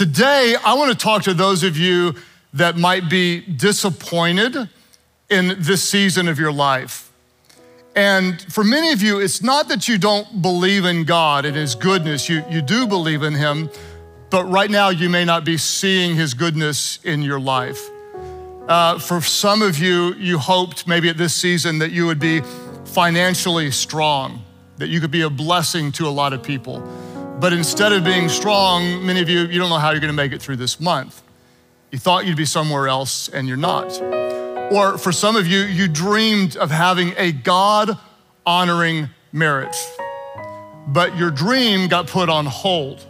Today, I want to talk to those of you that might be disappointed in this season of your life. And for many of you, it's not that you don't believe in God and His goodness, you, you do believe in Him, but right now you may not be seeing His goodness in your life. Uh, for some of you, you hoped maybe at this season that you would be financially strong, that you could be a blessing to a lot of people. But instead of being strong, many of you, you don't know how you're gonna make it through this month. You thought you'd be somewhere else and you're not. Or for some of you, you dreamed of having a God honoring marriage, but your dream got put on hold.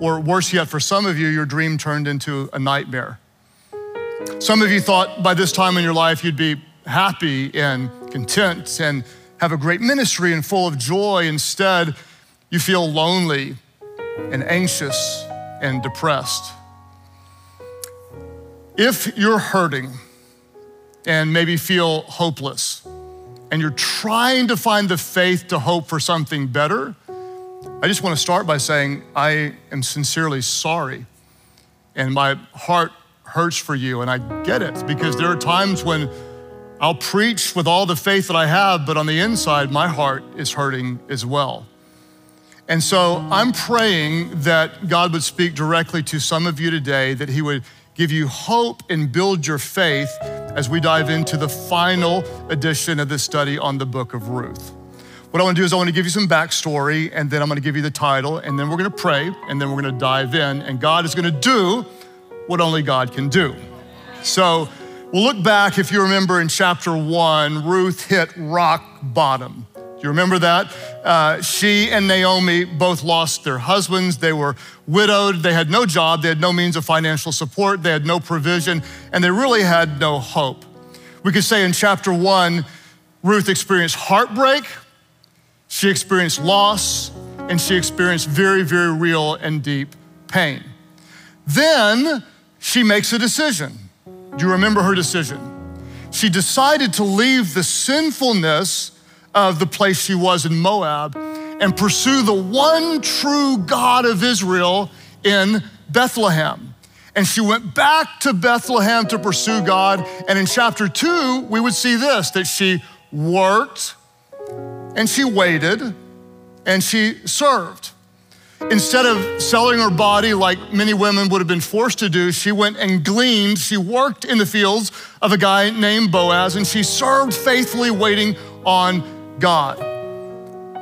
Or worse yet, for some of you, your dream turned into a nightmare. Some of you thought by this time in your life you'd be happy and content and have a great ministry and full of joy. Instead, you feel lonely and anxious and depressed. If you're hurting and maybe feel hopeless, and you're trying to find the faith to hope for something better, I just want to start by saying I am sincerely sorry. And my heart hurts for you, and I get it because there are times when I'll preach with all the faith that I have, but on the inside, my heart is hurting as well. And so I'm praying that God would speak directly to some of you today, that He would give you hope and build your faith as we dive into the final edition of this study on the book of Ruth. What I want to do is I want to give you some backstory, and then I'm going to give you the title, and then we're going to pray, and then we're going to dive in, and God is going to do what only God can do. So we'll look back, if you remember in chapter one, Ruth hit rock bottom. Do you remember that? Uh, she and Naomi both lost their husbands. They were widowed. They had no job. They had no means of financial support. They had no provision, and they really had no hope. We could say in chapter one, Ruth experienced heartbreak, she experienced loss, and she experienced very, very real and deep pain. Then she makes a decision. Do you remember her decision? She decided to leave the sinfulness of the place she was in Moab and pursue the one true God of Israel in Bethlehem. And she went back to Bethlehem to pursue God. And in chapter two, we would see this that she worked and she waited and she served. Instead of selling her body like many women would have been forced to do, she went and gleaned. She worked in the fields of a guy named Boaz and she served faithfully, waiting on God.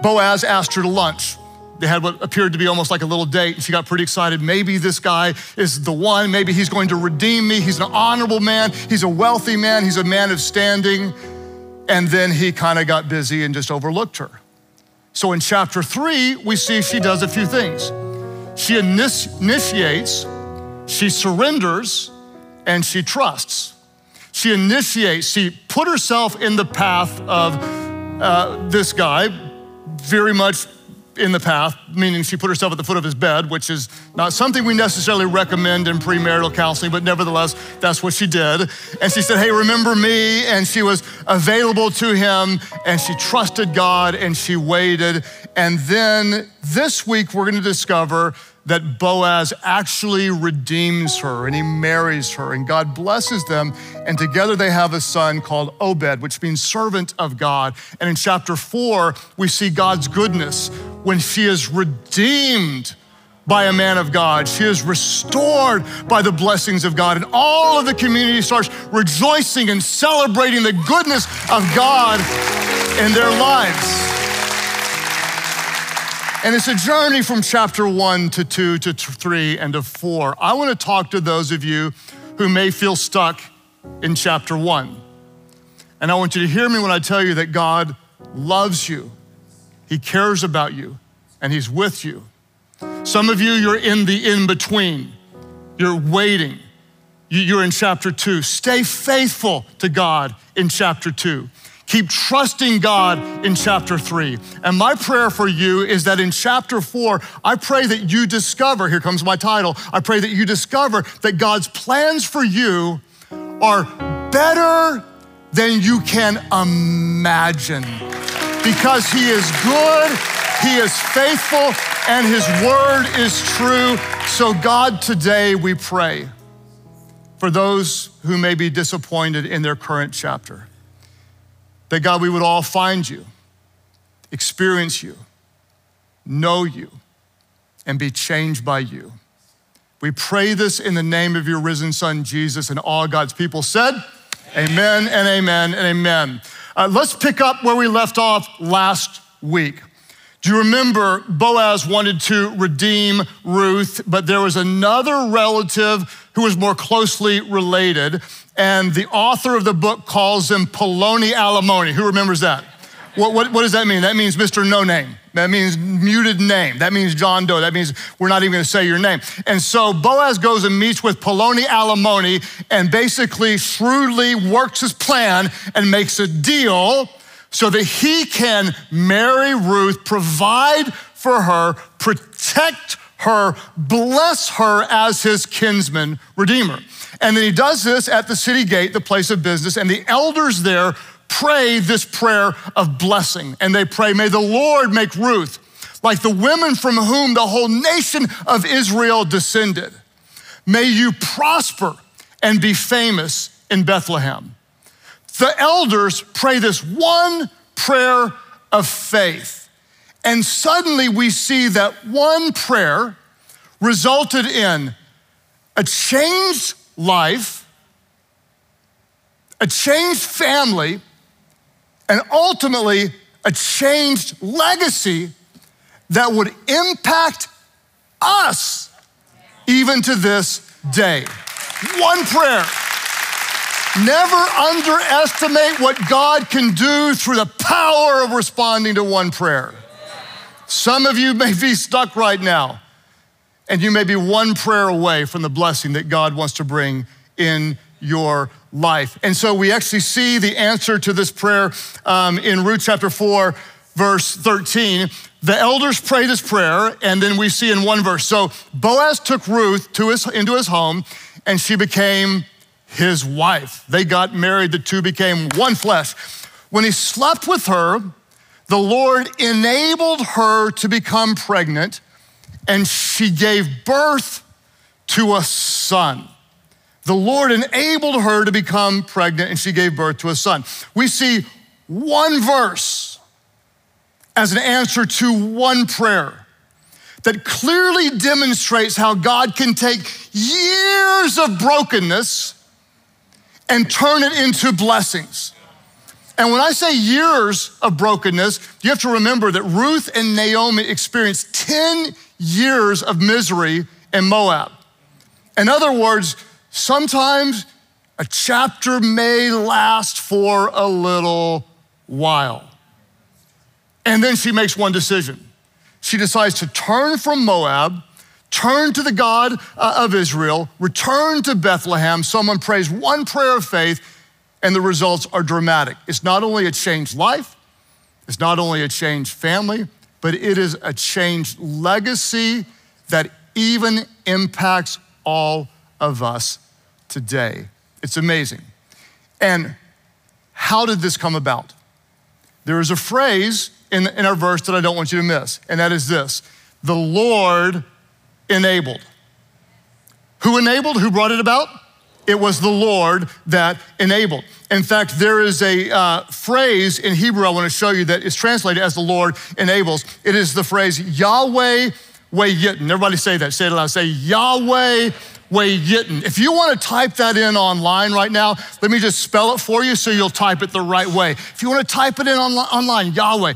Boaz asked her to lunch. They had what appeared to be almost like a little date, and she got pretty excited. Maybe this guy is the one. Maybe he's going to redeem me. He's an honorable man. He's a wealthy man. He's a man of standing. And then he kind of got busy and just overlooked her. So in chapter three, we see she does a few things. She initiates, she surrenders, and she trusts. She initiates, she put herself in the path of uh, this guy, very much in the path, meaning she put herself at the foot of his bed, which is not something we necessarily recommend in premarital counseling, but nevertheless, that's what she did. And she said, Hey, remember me? And she was available to him, and she trusted God, and she waited. And then this week, we're gonna discover that Boaz actually redeems her and he marries her, and God blesses them. And together they have a son called Obed, which means servant of God. And in chapter four, we see God's goodness when she is redeemed by a man of God. She is restored by the blessings of God. And all of the community starts rejoicing and celebrating the goodness of God in their lives. And it's a journey from chapter one to two to three and to four. I want to talk to those of you who may feel stuck in chapter one. And I want you to hear me when I tell you that God loves you, He cares about you, and He's with you. Some of you, you're in the in between, you're waiting. You're in chapter two. Stay faithful to God in chapter two. Keep trusting God in chapter three. And my prayer for you is that in chapter four, I pray that you discover, here comes my title, I pray that you discover that God's plans for you are better than you can imagine because He is good He is faithful and His word is true. So, God, today we pray for those who may be disappointed in their current chapter, that God, we would all find you, experience you, know you, and be changed by you. We pray this in the name of your risen Son, Jesus, and all God's people said, Amen, amen and amen and amen. Uh, let's pick up where we left off last week. Do you remember Boaz wanted to redeem Ruth, but there was another relative who was more closely related, and the author of the book calls him Peloni Almoni. Who remembers that? What, what, what, does that mean? That means Mr. No Name. That means muted name. That means John Doe. That means we're not even going to say your name. And so Boaz goes and meets with Peloni Almoni and basically shrewdly works his plan and makes a deal so that he can marry Ruth, provide for her, protect her, bless her as his kinsman redeemer. And then he does this at the city gate, the place of business, and the elders there pray this prayer of blessing. And they pray, May the Lord make Ruth like the women from whom the whole nation of Israel descended. May you prosper and be famous in Bethlehem. The elders pray this one prayer of faith. And suddenly we see that one prayer resulted in a changed life, a changed family, and ultimately a changed legacy that would impact us even to this day. One prayer. Never underestimate what God can do through the power of responding to one prayer. Some of you may be stuck right now, and you may be one prayer away from the blessing that God wants to bring in your life. And so we actually see the answer to this prayer um, in Ruth chapter 4, verse 13. The elders pray this prayer, and then we see in one verse. So Boaz took Ruth to his, into his home, and she became his wife. They got married, the two became one flesh. When he slept with her, the Lord enabled her to become pregnant, and she gave birth to a son. The Lord enabled her to become pregnant, and she gave birth to a son. We see one verse as an answer to one prayer that clearly demonstrates how God can take years of brokenness and turn it into blessings. And when I say years of brokenness, you have to remember that Ruth and Naomi experienced 10 years of misery in Moab. In other words, sometimes a chapter may last for a little while. And then she makes one decision. She decides to turn from Moab turn to the God uh, of Israel, return to Bethlehem. Someone prays one prayer of faith, and the results are dramatic. It's not only a changed life, it's not only a changed family, but it is a changed legacy that even impacts all of us today. It's amazing. And how did this come about? There is a phrase in, in our verse that I don't want you to miss, and that is this The Lord enabled. Who enabled? Who brought it about? It was the Lord that enabled. In fact, there is a uh, phrase in Hebrew I want to show you that is translated as the Lord enables. It is the phrase Yahweh Wayitten. Everybody say that. Say it aloud. Say Yahweh Wayitten. If you want to type that in online right now, let me just spell it for you so you'll type it the right way. If you want to type it in on, online, Yahweh,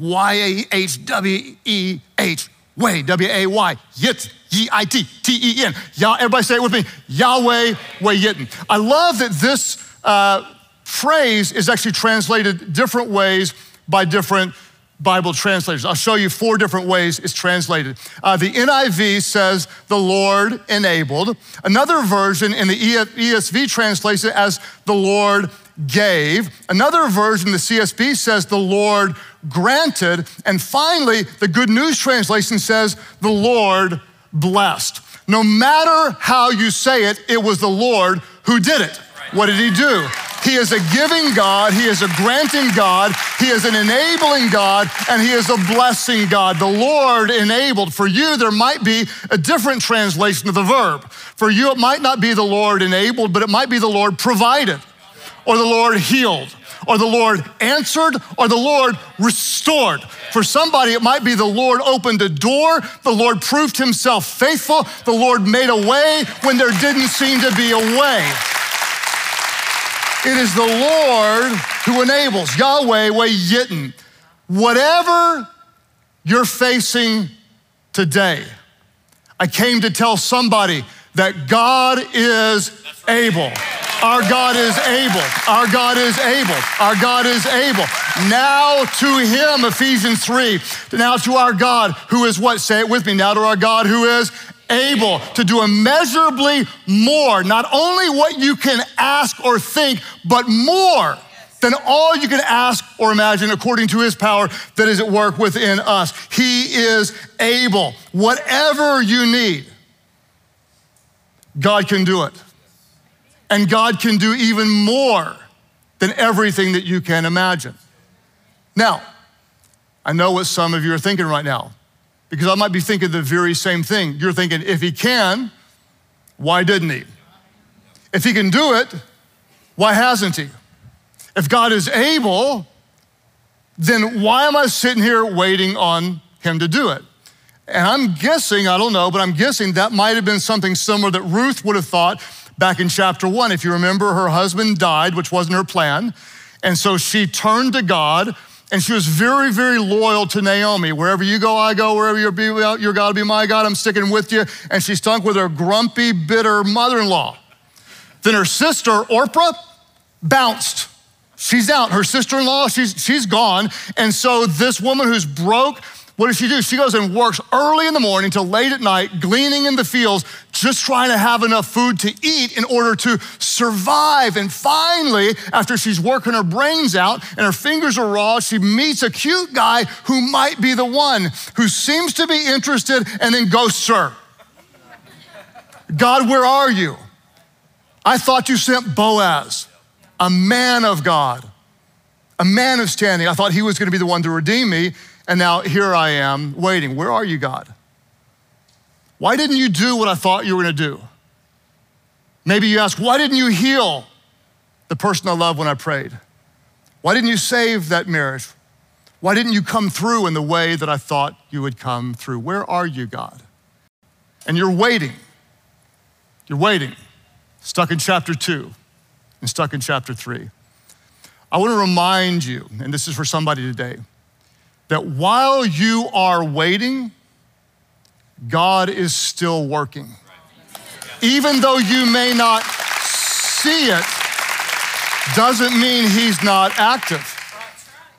Y A H W E H, Way, W A Y, Yit, Y I T, T E N. Everybody say it with me Yahweh, Way Yitten. I love that this uh, phrase is actually translated different ways by different Bible translators. I'll show you four different ways it's translated. Uh, the NIV says the Lord enabled. Another version in the ESV translates it as the Lord gave. Another version, the CSB, says the Lord granted. And finally, the Good News Translation says the Lord blessed. No matter how you say it, it was the Lord who did it. What did he do? He is a giving God. He is a granting God. He is an enabling God and He is a blessing God. The Lord enabled. For you, there might be a different translation of the verb. For you, it might not be the Lord enabled, but it might be the Lord provided or the Lord healed or the Lord answered, or the Lord restored. For somebody, it might be the Lord opened a door, the Lord proved himself faithful, the Lord made a way when there didn't seem to be a way. It is the Lord who enables, Yahweh, way yitten. Whatever you're facing today, I came to tell somebody that God is able. Our God is able. Our God is able. Our God is able. Now to him, Ephesians 3. Now to our God who is what? Say it with me. Now to our God who is able to do immeasurably more, not only what you can ask or think, but more than all you can ask or imagine according to his power that is at work within us. He is able. Whatever you need, God can do it. And God can do even more than everything that you can imagine. Now, I know what some of you are thinking right now, because I might be thinking the very same thing. You're thinking, if he can, why didn't he? If he can do it, why hasn't he? If God is able, then why am I sitting here waiting on him to do it? And I'm guessing, I don't know, but I'm guessing that might have been something similar that Ruth would have thought back in chapter one. If you remember, her husband died, which wasn't her plan. And so she turned to God and she was very, very loyal to Naomi. Wherever you go, I go. Wherever you're, be, you're God be my God. I'm sticking with you. And she stunk with her grumpy, bitter mother in law. Then her sister, Orpah, bounced. She's out. Her sister in law, she's, she's gone. And so this woman who's broke, what does she do? She goes and works early in the morning till late at night, gleaning in the fields, just trying to have enough food to eat in order to survive. And finally, after she's working her brains out and her fingers are raw, she meets a cute guy who might be the one who seems to be interested and then ghosts her. God, where are you? I thought you sent Boaz, a man of God, a man of standing. I thought he was going to be the one to redeem me. And now here I am waiting. Where are you, God? Why didn't you do what I thought you were going to do? Maybe you ask, why didn't you heal the person I loved when I prayed? Why didn't you save that marriage? Why didn't you come through in the way that I thought you would come through? Where are you, God? And you're waiting. You're waiting, stuck in chapter two and stuck in chapter three. I want to remind you, and this is for somebody today that while you are waiting, God is still working. Even though you may not see it, doesn't mean he's not active.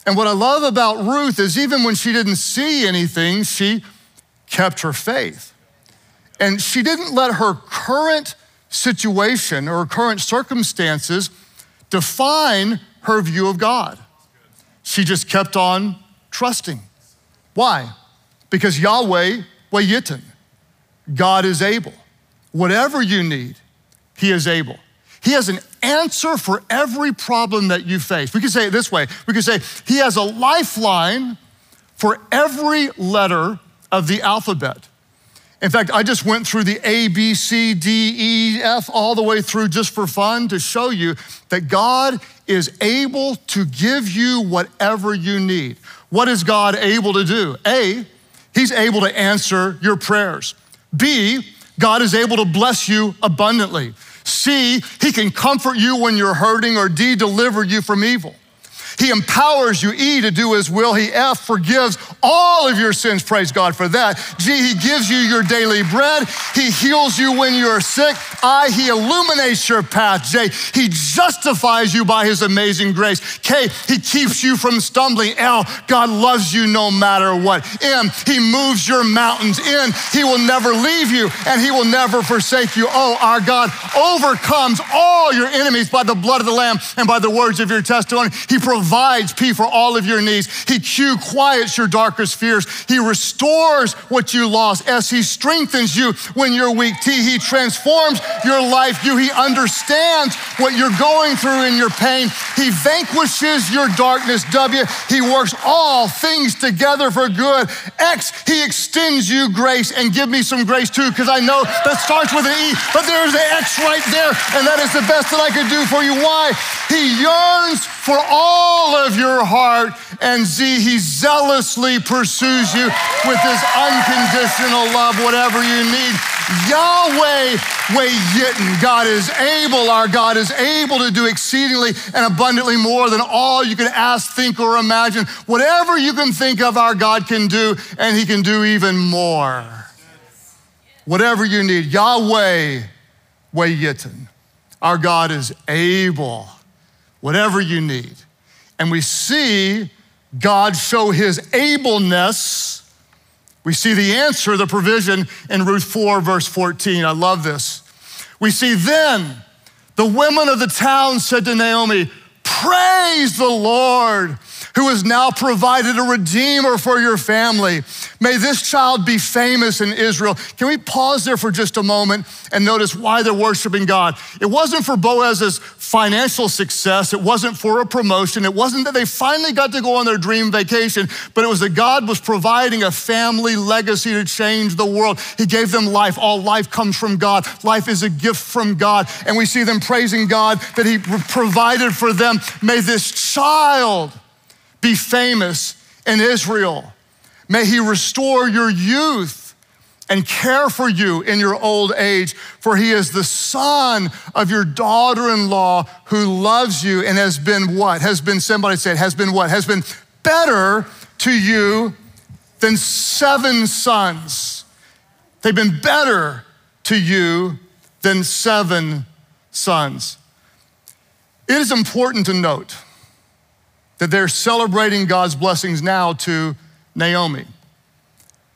And what I love about Ruth is even when she didn't see anything, she kept her faith. And she didn't let her current situation or current circumstances define her view of God. She just kept on trusting. Why? Because Yahweh, Wayyitin, God is able. Whatever you need, He is able. He has an answer for every problem that you face. We could say it this way we could say, He has a lifeline for every letter of the alphabet. In fact, I just went through the A, B, C, D, E, F, all the way through just for fun to show you that God is able to give you whatever you need. What is God able to do? A, He's able to answer your prayers. B, God is able to bless you abundantly. C, He can comfort you when you're hurting, or D, deliver you from evil. He empowers you, E, to do His will. He, F, forgives all of your sins. Praise God for that. G, He gives you your daily bread. He heals you when you're sick. I, He illuminates your path. J, He justifies you by His amazing grace. K, He keeps you from stumbling. L, God loves you no matter what. M, He moves your mountains. N, He will never leave you and He will never forsake you. Oh, our God overcomes all your enemies by the blood of the Lamb and by the words of your testimony. He provides provides, P, for all of your needs. He, Q, quiets your darkest fears. He restores what you lost. S, He strengthens you when you're weak. T, He transforms your life. U, He understands what you're going through in your pain. He vanquishes your darkness. W, He works all things together for good. X, He extends you grace and give me some grace too, because I know that starts with an E, but there's an X right there, and that is the best that I could do for you. Why? He yearns for all of your heart, and Z, He zealously pursues you with His unconditional love, whatever you need. Yahweh Way Wayitten, God is able, our God is able to do exceedingly and abundantly more than all you can ask, think, or imagine. Whatever you can think of, our God can do, and He can do even more. Whatever you need, Yahweh Way Wayitten. Our God is able, whatever you need. And we see God show his ableness. We see the answer, the provision in Ruth 4, verse 14. I love this. We see then the women of the town said to Naomi, Praise the Lord who has now provided a redeemer for your family. May this child be famous in Israel. Can we pause there for just a moment and notice why they're worshiping God? It wasn't for Boaz's financial success, it wasn't for a promotion, it wasn't that they finally got to go on their dream vacation, but it was that God was providing a family legacy to change the world. He gave them life. All life comes from God, life is a gift from God. And we see them praising God that He provided for them. May this child be famous in Israel. May he restore your youth and care for you in your old age, for he is the son of your daughter in law who loves you and has been what? Has been, somebody said, has been what? Has been better to you than seven sons. They've been better to you than seven sons. It is important to note that they're celebrating God's blessings now to Naomi.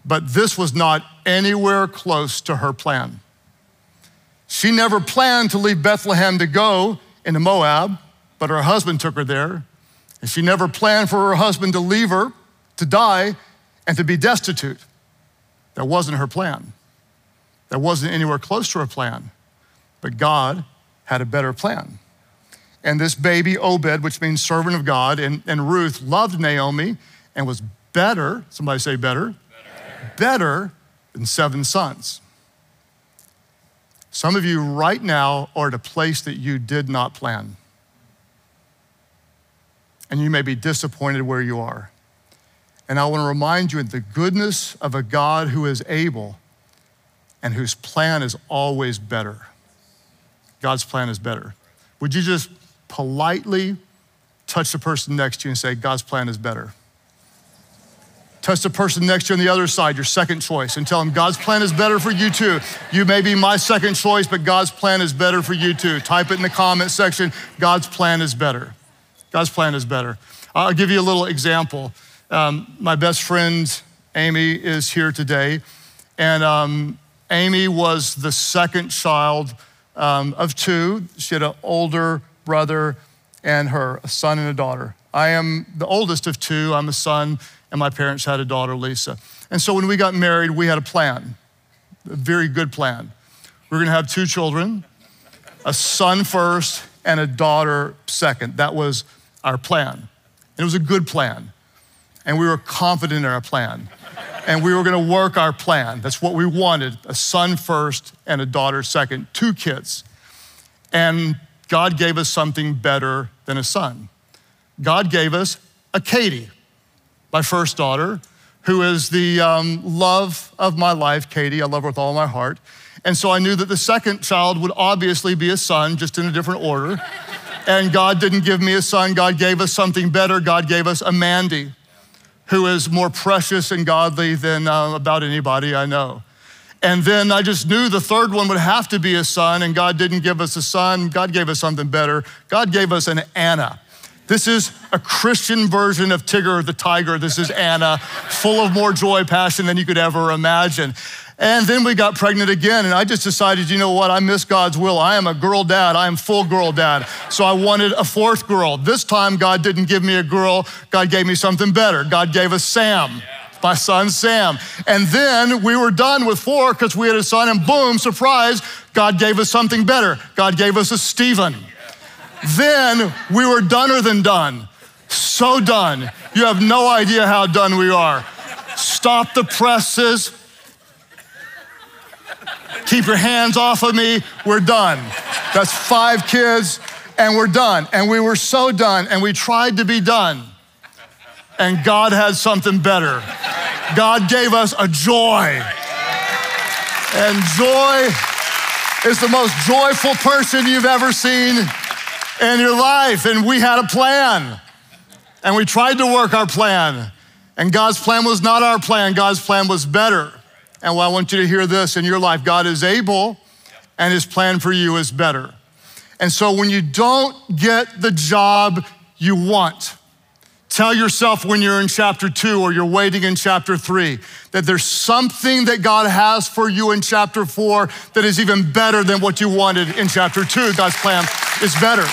But this was not anywhere close to her plan. She never planned to leave Bethlehem to go into Moab, but her husband took her there. And she never planned for her husband to leave her, to die, and to be destitute. That wasn't her plan. That wasn't anywhere close to her plan. But God had a better plan. And this baby, Obed, which means servant of God, and, and Ruth loved Naomi and was better, somebody say better, better, better than seven sons. Some of you right now are at a place that you did not plan. And you may be disappointed where you are. And I want to remind you of the goodness of a God who is able and whose plan is always better. God's plan is better. Would you just politely touch the person next to you and say, God's plan is better. Touch the person next to you on the other side, your second choice, and tell them God's plan is better for you too. You may be my second choice, but God's plan is better for you too. Type it in the comment section. God's plan is better. God's plan is better. I'll give you a little example. Um, my best friend, Amy, is here today. And um, Amy was the second child um, of two. She had an older brother and her, a son and a daughter. I am the oldest of two. I'm a son, and my parents had a daughter, Lisa. And so when we got married, we had a plan, a very good plan. We are gonna have two children, a son first and a daughter second. That was our plan. And it was a good plan. And we were confident in our plan. And we were gonna work our plan. That's what we wanted a son first and a daughter second, two kids. And God gave us something better than a son. God gave us a Katie, my first daughter, who is the um, love of my life, Katie. I love her with all my heart. And so I knew that the second child would obviously be a son, just in a different order. and God didn't give me a son, God gave us something better. God gave us a Mandy, who is more precious and godly than uh, about anybody I know. And then I just knew the third one would have to be a son, and God didn't give us a son. God gave us something better. God gave us an Anna. This is a Christian version of Tigger the tiger. This is Anna, full of more joy, passion than you could ever imagine. And then we got pregnant again, and I just decided, you know what? I miss God's will. I am a girl dad. I am full girl dad. So I wanted a fourth girl. This time, God didn't give me a girl, God gave me something better. God gave us Sam. My son Sam. And then we were done with four because we had a son, and boom, surprise, God gave us something better. God gave us a Stephen. Then we were doneer than done. So done. You have no idea how done we are. Stop the presses Keep your hands off of me. We're done. That's five kids, and we're done. And we were so done, and we tried to be done. And God had something better. God gave us a joy. And joy is the most joyful person you've ever seen in your life. And we had a plan. And we tried to work our plan. And God's plan was not our plan, God's plan was better. And well, I want you to hear this in your life God is able, and his plan for you is better. And so when you don't get the job you want, tell yourself when you're in chapter two or you're waiting in chapter three that there's something that God has for you in chapter four that is even better than what you wanted in chapter two. God's plan is better.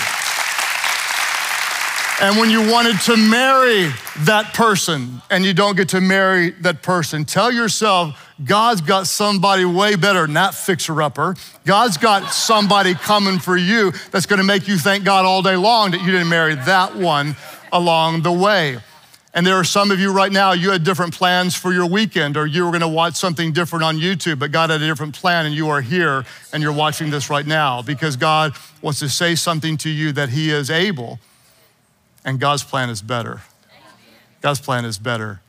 And when you wanted to marry that person and you don't get to marry that person, tell yourself, God's got somebody way better that fixer upper. God's got somebody coming for you that's gonna make you thank God all day long that you didn't marry that one along the way. And there are some of you right now, you had different plans for your weekend, or you were gonna watch something different on YouTube, but God had a different plan, and you are here and you're watching this right now because God wants to say something to you that He is able and God's plan is better. God's plan is better.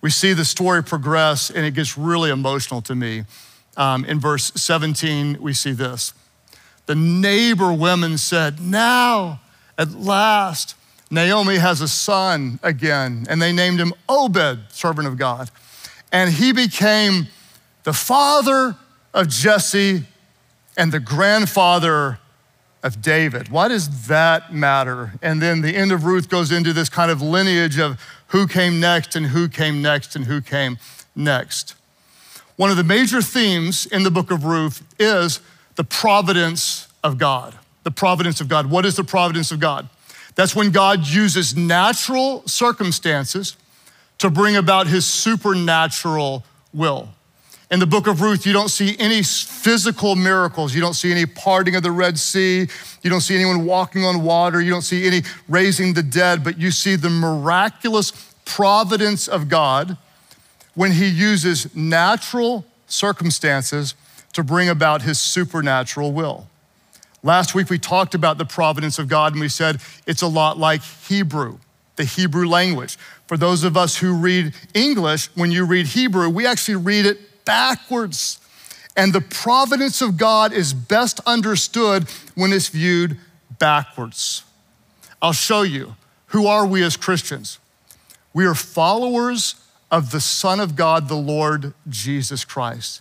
We see the story progress, and it gets really emotional to me. Um, in verse 17, we see this. The neighbor women said, Now, at last, Naomi has a son again, and they named him Obed, servant of God. And he became the father of Jesse and the grandfather of David. Why does that matter? And then the end of Ruth goes into this kind of lineage of who came next and who came next and who came next. One of the major themes in the book of Ruth is the providence of God. The providence of God. What is the providence of God? That's when God uses natural circumstances to bring about his supernatural will. In the book of Ruth, you don't see any physical miracles. You don't see any parting of the Red Sea. You don't see anyone walking on water. You don't see any raising the dead, but you see the miraculous providence of God when he uses natural circumstances to bring about his supernatural will. Last week, we talked about the providence of God, and we said it's a lot like Hebrew, the Hebrew language. For those of us who read English, when you read Hebrew, we actually read it backwards. And the providence of God is best understood when it's viewed backwards. I'll show you. Who are we as Christians? We are followers of the Son of God, the Lord Jesus Christ.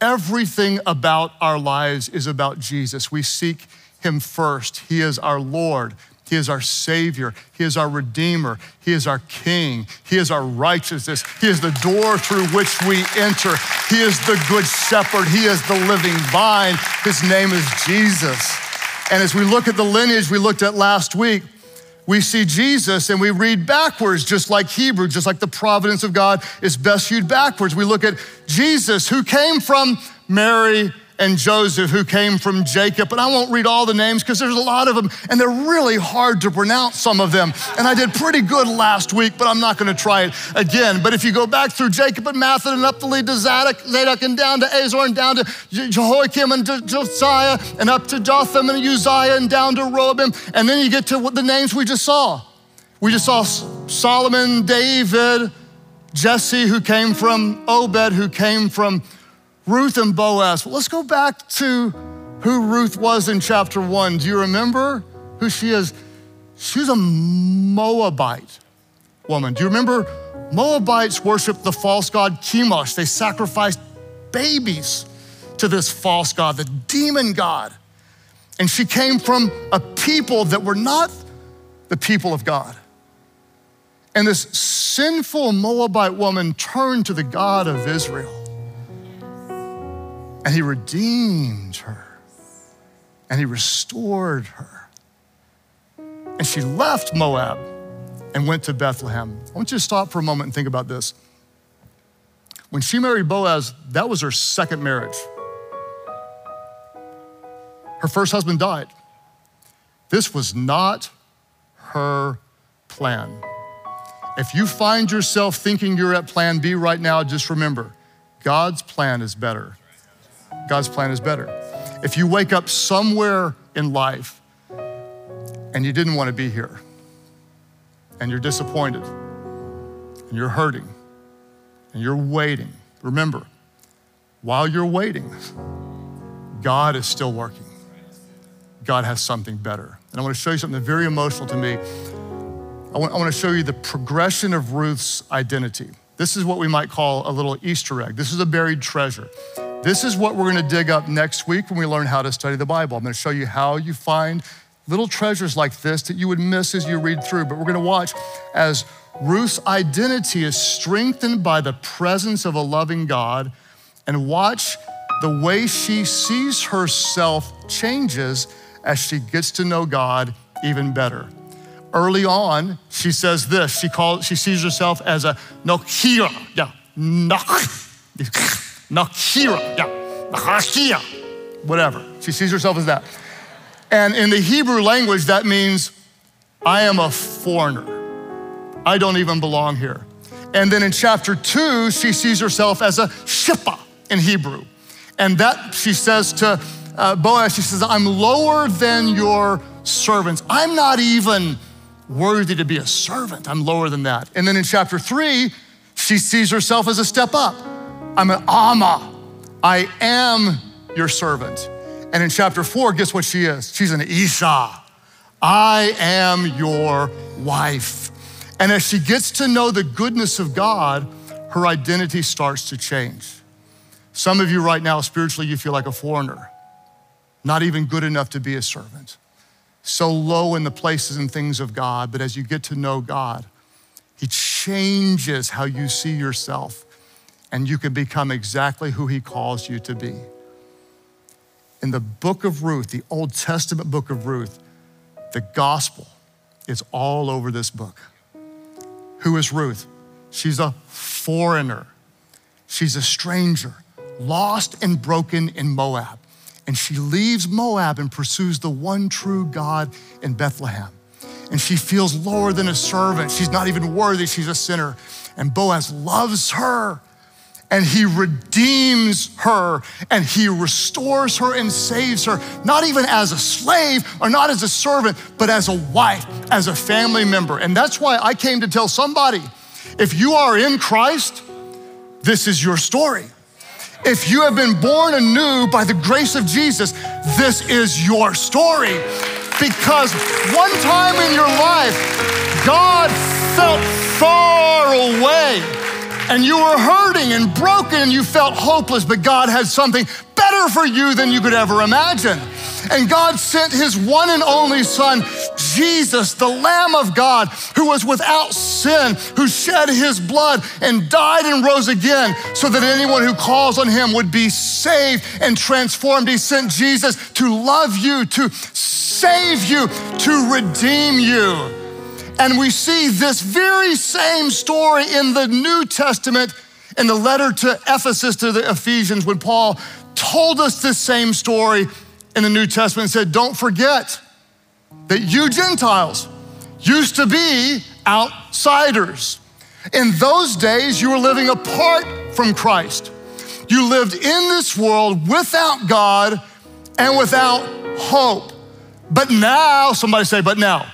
Everything about our lives is about Jesus. We seek him first. He is our Lord. He is our Savior. He is our Redeemer. He is our King. He is our righteousness. He is the door through which we enter. He is the Good Shepherd. He is the living vine. His name is Jesus. And as we look at the lineage we looked at last week, we see Jesus and we read backwards, just like Hebrew, just like the providence of God is best viewed backwards. We look at Jesus, who came from Mary and Joseph, who came from Jacob. And I won't read all the names because there's a lot of them, and they're really hard to pronounce, some of them. And I did pretty good last week, but I'm not going to try it again. But if you go back through Jacob and Matthan and up to Zadok, Zadok and down to Azor and down to Jehoiakim and to Josiah and up to Jotham and Uzziah and down to Rehoboam, and then you get to the names we just saw. We just saw Solomon, David, Jesse, who came from Obed, who came from Ruth and Boaz. Well, let's go back to who Ruth was in chapter one. Do you remember who she is? She's a Moabite woman. Do you remember? Moabites worshiped the false god Chemosh. They sacrificed babies to this false god, the demon god. And she came from a people that were not the people of God. And this sinful Moabite woman turned to the God of Israel And he redeemed her and he restored her. And she left Moab and went to Bethlehem. I want you to stop for a moment and think about this. When she married Boaz, that was her second marriage. Her first husband died. This was not her plan. If you find yourself thinking you're at plan B right now, just remember God's plan is better. God's plan is better. If you wake up somewhere in life and you didn't want to be here, and you're disappointed, and you're hurting, and you're waiting, remember, while you're waiting, God is still working. God has something better. And I want to show you something very emotional to me. I want, I want to show you the progression of Ruth's identity. This is what we might call a little Easter egg. This is a buried treasure. This is what we're going to dig up next week when we learn how to study the Bible. I'm going to show you how you find little treasures like this that you would miss as you read through. But we're going to watch as Ruth's identity is strengthened by the presence of a loving God and watch the way she sees herself changes as she gets to know God even better. Early on, she says this. She calls, she sees herself as a Nokia. Yeah. Nakira, yeah, Nakia, whatever. She sees herself as that. And in the Hebrew language, that means I am a foreigner. I don't even belong here. And then in chapter two, she sees herself as a shippa in Hebrew. And that she says to uh, Boaz, she says, I'm lower than your servants. I'm not even worthy to be a servant. I'm lower than that. And then in chapter three, she sees herself as a step up. I'm an ama. I am your servant. And in chapter four, guess what she is? She's an Isha. I am your wife. And as she gets to know the goodness of God, her identity starts to change. Some of you right now, spiritually, you feel like a foreigner, not even good enough to be a servant, so low in the places and things of God. But as you get to know God, He changes how you see yourself and you can become exactly who He calls you to be. In the book of Ruth, the Old Testament book of Ruth, the gospel is all over this book. Who is Ruth? She's a foreigner, she's a stranger, lost and broken in Moab. And she leaves Moab and pursues the one true God in Bethlehem. And she feels lower than a servant. She's not even worthy, she's a sinner. And Boaz loves her and he redeems her and he restores her and saves her, not even as a slave or not as a servant, but as a wife, as a family member. And that's why I came to tell somebody if you are in Christ, this is your story. If you have been born anew by the grace of Jesus, this is your story. Because one time in your life, God felt far away and you were hurting and broken and you felt hopeless, but God had something better for you than you could ever imagine. And God sent his one and only son, Jesus, the Lamb of God, who was without sin, who shed his blood and died and rose again so that anyone who calls on him would be saved and transformed. He sent Jesus to love you, to save you, to redeem you. And we see this very same story in the New Testament in the letter to Ephesus to the Ephesians when Paul told us this same story in the New Testament and said, Don't forget that you Gentiles used to be outsiders. In those days, you were living apart from Christ. You lived in this world without God and without hope. But now, somebody say, but now.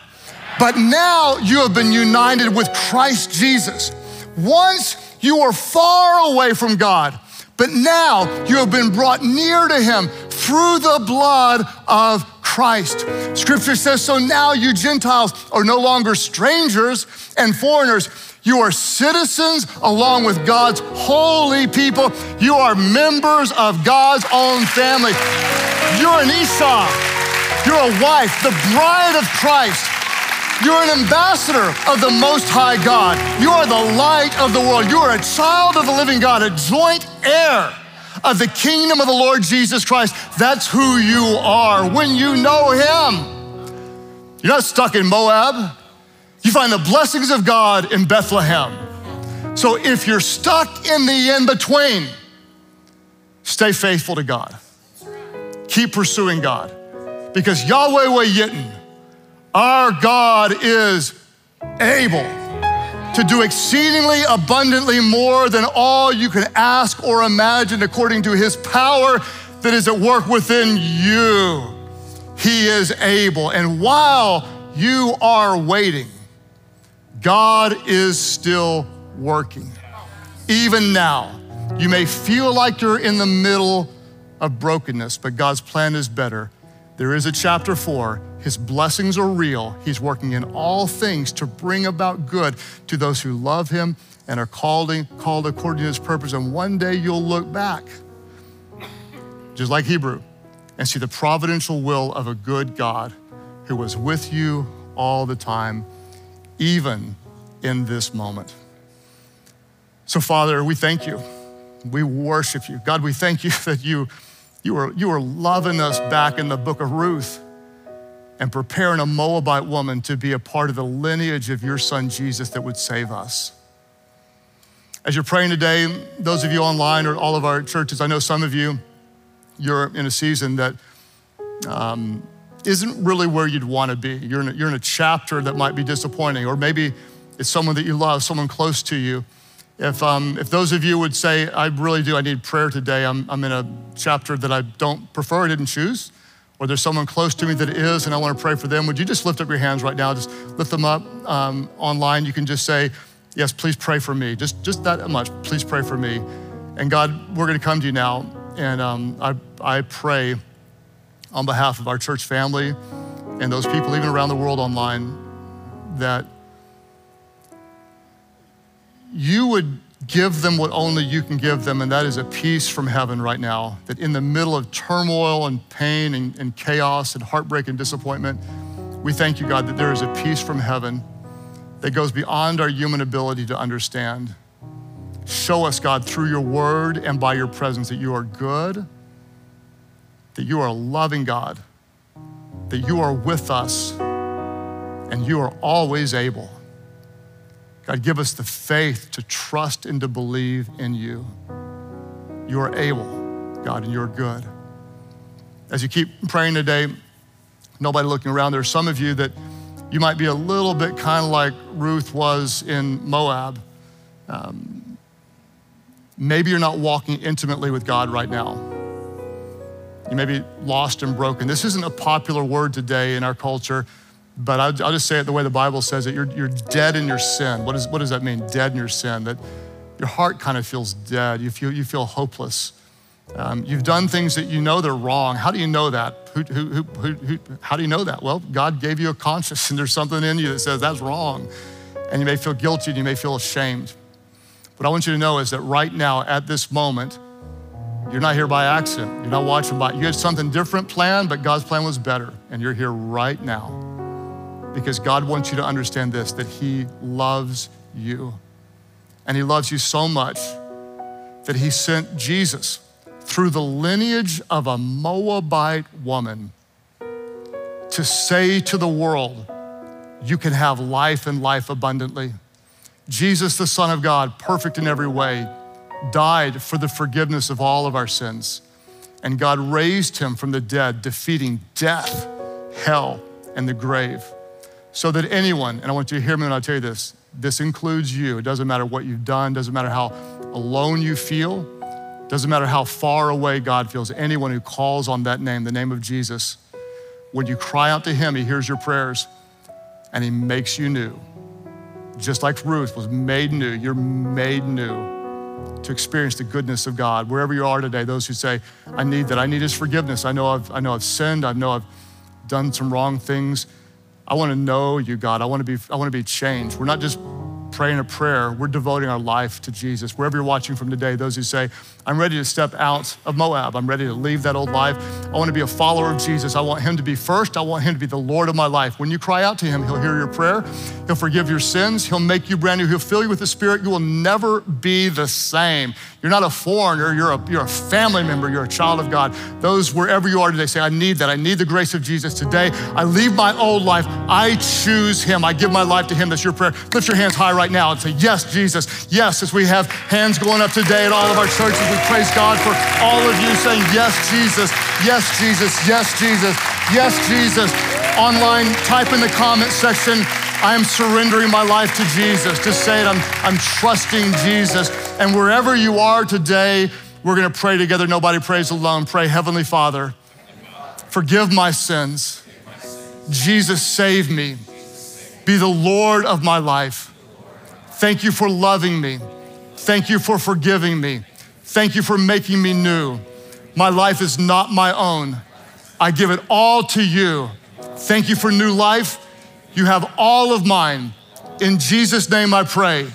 But now you have been united with Christ Jesus. Once you were far away from God, but now you have been brought near to Him through the blood of Christ. Scripture says, So now you Gentiles are no longer strangers and foreigners. You are citizens along with God's holy people. You are members of God's own family. You're an Isha. You're a wife, the bride of Christ. You're an ambassador of the Most High God. You are the light of the world. You are a child of the living God, a joint heir of the kingdom of the Lord Jesus Christ. That's who you are when you know Him. You're not stuck in Moab. You find the blessings of God in Bethlehem. So if you're stuck in the in between, stay faithful to God. Keep pursuing God. Because Yahweh Yitten, our God is able to do exceedingly abundantly more than all you can ask or imagine according to his power that is at work within you. He is able. And while you are waiting, God is still working. Even now, you may feel like you're in the middle of brokenness, but God's plan is better. There is a chapter four. His blessings are real. He's working in all things to bring about good to those who love him and are called, called according to his purpose. And one day you'll look back, just like Hebrew, and see the providential will of a good God who was with you all the time, even in this moment. So, Father, we thank you. We worship you. God, we thank you that you, you, are, you are loving us back in the book of Ruth and preparing a Moabite woman to be a part of the lineage of your son Jesus that would save us. As you're praying today, those of you online or all of our churches, I know some of you, you're in a season that um, not really where you'd want to be. You're in, a, you're in a chapter that might be disappointing, or maybe it's someone that you love, someone close to you. If, um, if those of you would say, I really do, I need prayer today, I'm, I'm in a chapter that I don't prefer, I didn't choose, or there's someone close to me that is, and I want to pray for them, would you just lift up your hands right now? Just lift them up um, online. You can just say, Yes, please pray for me. Just, just that much. Please pray for me. And God, we're going to come to you now, and um, I, I pray on behalf of our church family and those people, even around the world online, that you would give them what only you can give them, and that is a peace from heaven right now. That in the middle of turmoil and pain and, and, chaos and heartbreak and disappointment, we thank you, God, that there is a peace from heaven that goes beyond our human ability to understand. Show us, God, through your word and by your presence, that you are good, that you are a loving God, that you are with us, and you are always able. God, give us the faith to trust and to believe in you. You are able, God, and you're good. As you keep praying today, nobody looking around, there are some of you that you might be a little bit kind of like Ruth was in Moab. Um, maybe you're not walking intimately with God right now. You may be lost and broken. This isn't a popular word today in our culture. But I'll, I'll, just say it the way the Bible says it. You're, you're dead in your sin. What, is, what does that mean, dead in your sin? That your heart kind of feels dead. You feel, you feel hopeless. Um, you've done things that you know they're wrong. How do you know that? Who, who, who, who, how do you know that? Well, God gave you a conscience, and there's something in you that says that's wrong. And you may feel guilty and you may feel ashamed. What I want you to know is that right now, at this moment, you're not here by accident. You're not watching by, you had something different planned, but God's plan was better, and you're here right now because God wants you to understand this that He loves you. And He loves you so much that He sent Jesus through the lineage of a Moabite woman to say to the world, you can have life and life abundantly. Jesus, the Son of God, perfect in every way, died for the forgiveness of all of our sins. And God raised him from the dead, defeating death, hell, and the grave so that anyone, and I want you to hear me when I tell you this, this includes you. It doesn't matter what you've done, doesn't matter how alone you feel, doesn't matter how far away God feels. Anyone who calls on that name, the name of Jesus, when you cry out to Him, He hears your prayers and He makes you new. Just like Ruth was made new, you're made new to experience the goodness of God. Wherever you are today, those who say, I need that, I need His forgiveness. I know I've, I know I've sinned, I know I've done some wrong things. I want to know you, God. I want to be, I want to be changed. We're not just praying a prayer, we're devoting our life to Jesus. Wherever you're watching from today, those who say, I'm ready to step out of Moab, I'm ready to leave that old life. I want to be a follower of Jesus. I want Him to be first. I want Him to be the Lord of my life. When you cry out to Him, He'll hear your prayer, He'll forgive your sins, He'll make you brand new, He'll fill you with the Spirit. You will never be the same. You're not a foreigner, you're a, you're a family member, you're a child of God. Those, wherever you are today, say, I need that. I need the grace of Jesus today. I leave my old life. I choose Him. I give my life to Him. That's your prayer. Lift your hands high right now and say, Yes, Jesus. Yes, as we have hands going up today at all of our churches, we praise God for all of you saying, Yes, Jesus. Yes, Jesus. Yes, Jesus. Yes, Jesus. Online, type in the comment section, I am surrendering my life to Jesus. Just say it, I'm, I'm trusting Jesus. And wherever you are today, we're gonna pray together. Nobody prays alone. Pray, Heavenly Father, forgive my sins. Jesus, save me. Be the Lord of my life. Thank you for loving me. Thank you for forgiving me. Thank you for making me new. My life is not my own. I give it all to you. Thank you for new life. You have all of mine. In Jesus' name I pray.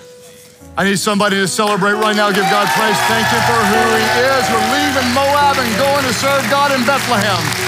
I need somebody to celebrate right now. Give God praise. Thank you for who He is. We're leaving Moab and going to serve God in Bethlehem.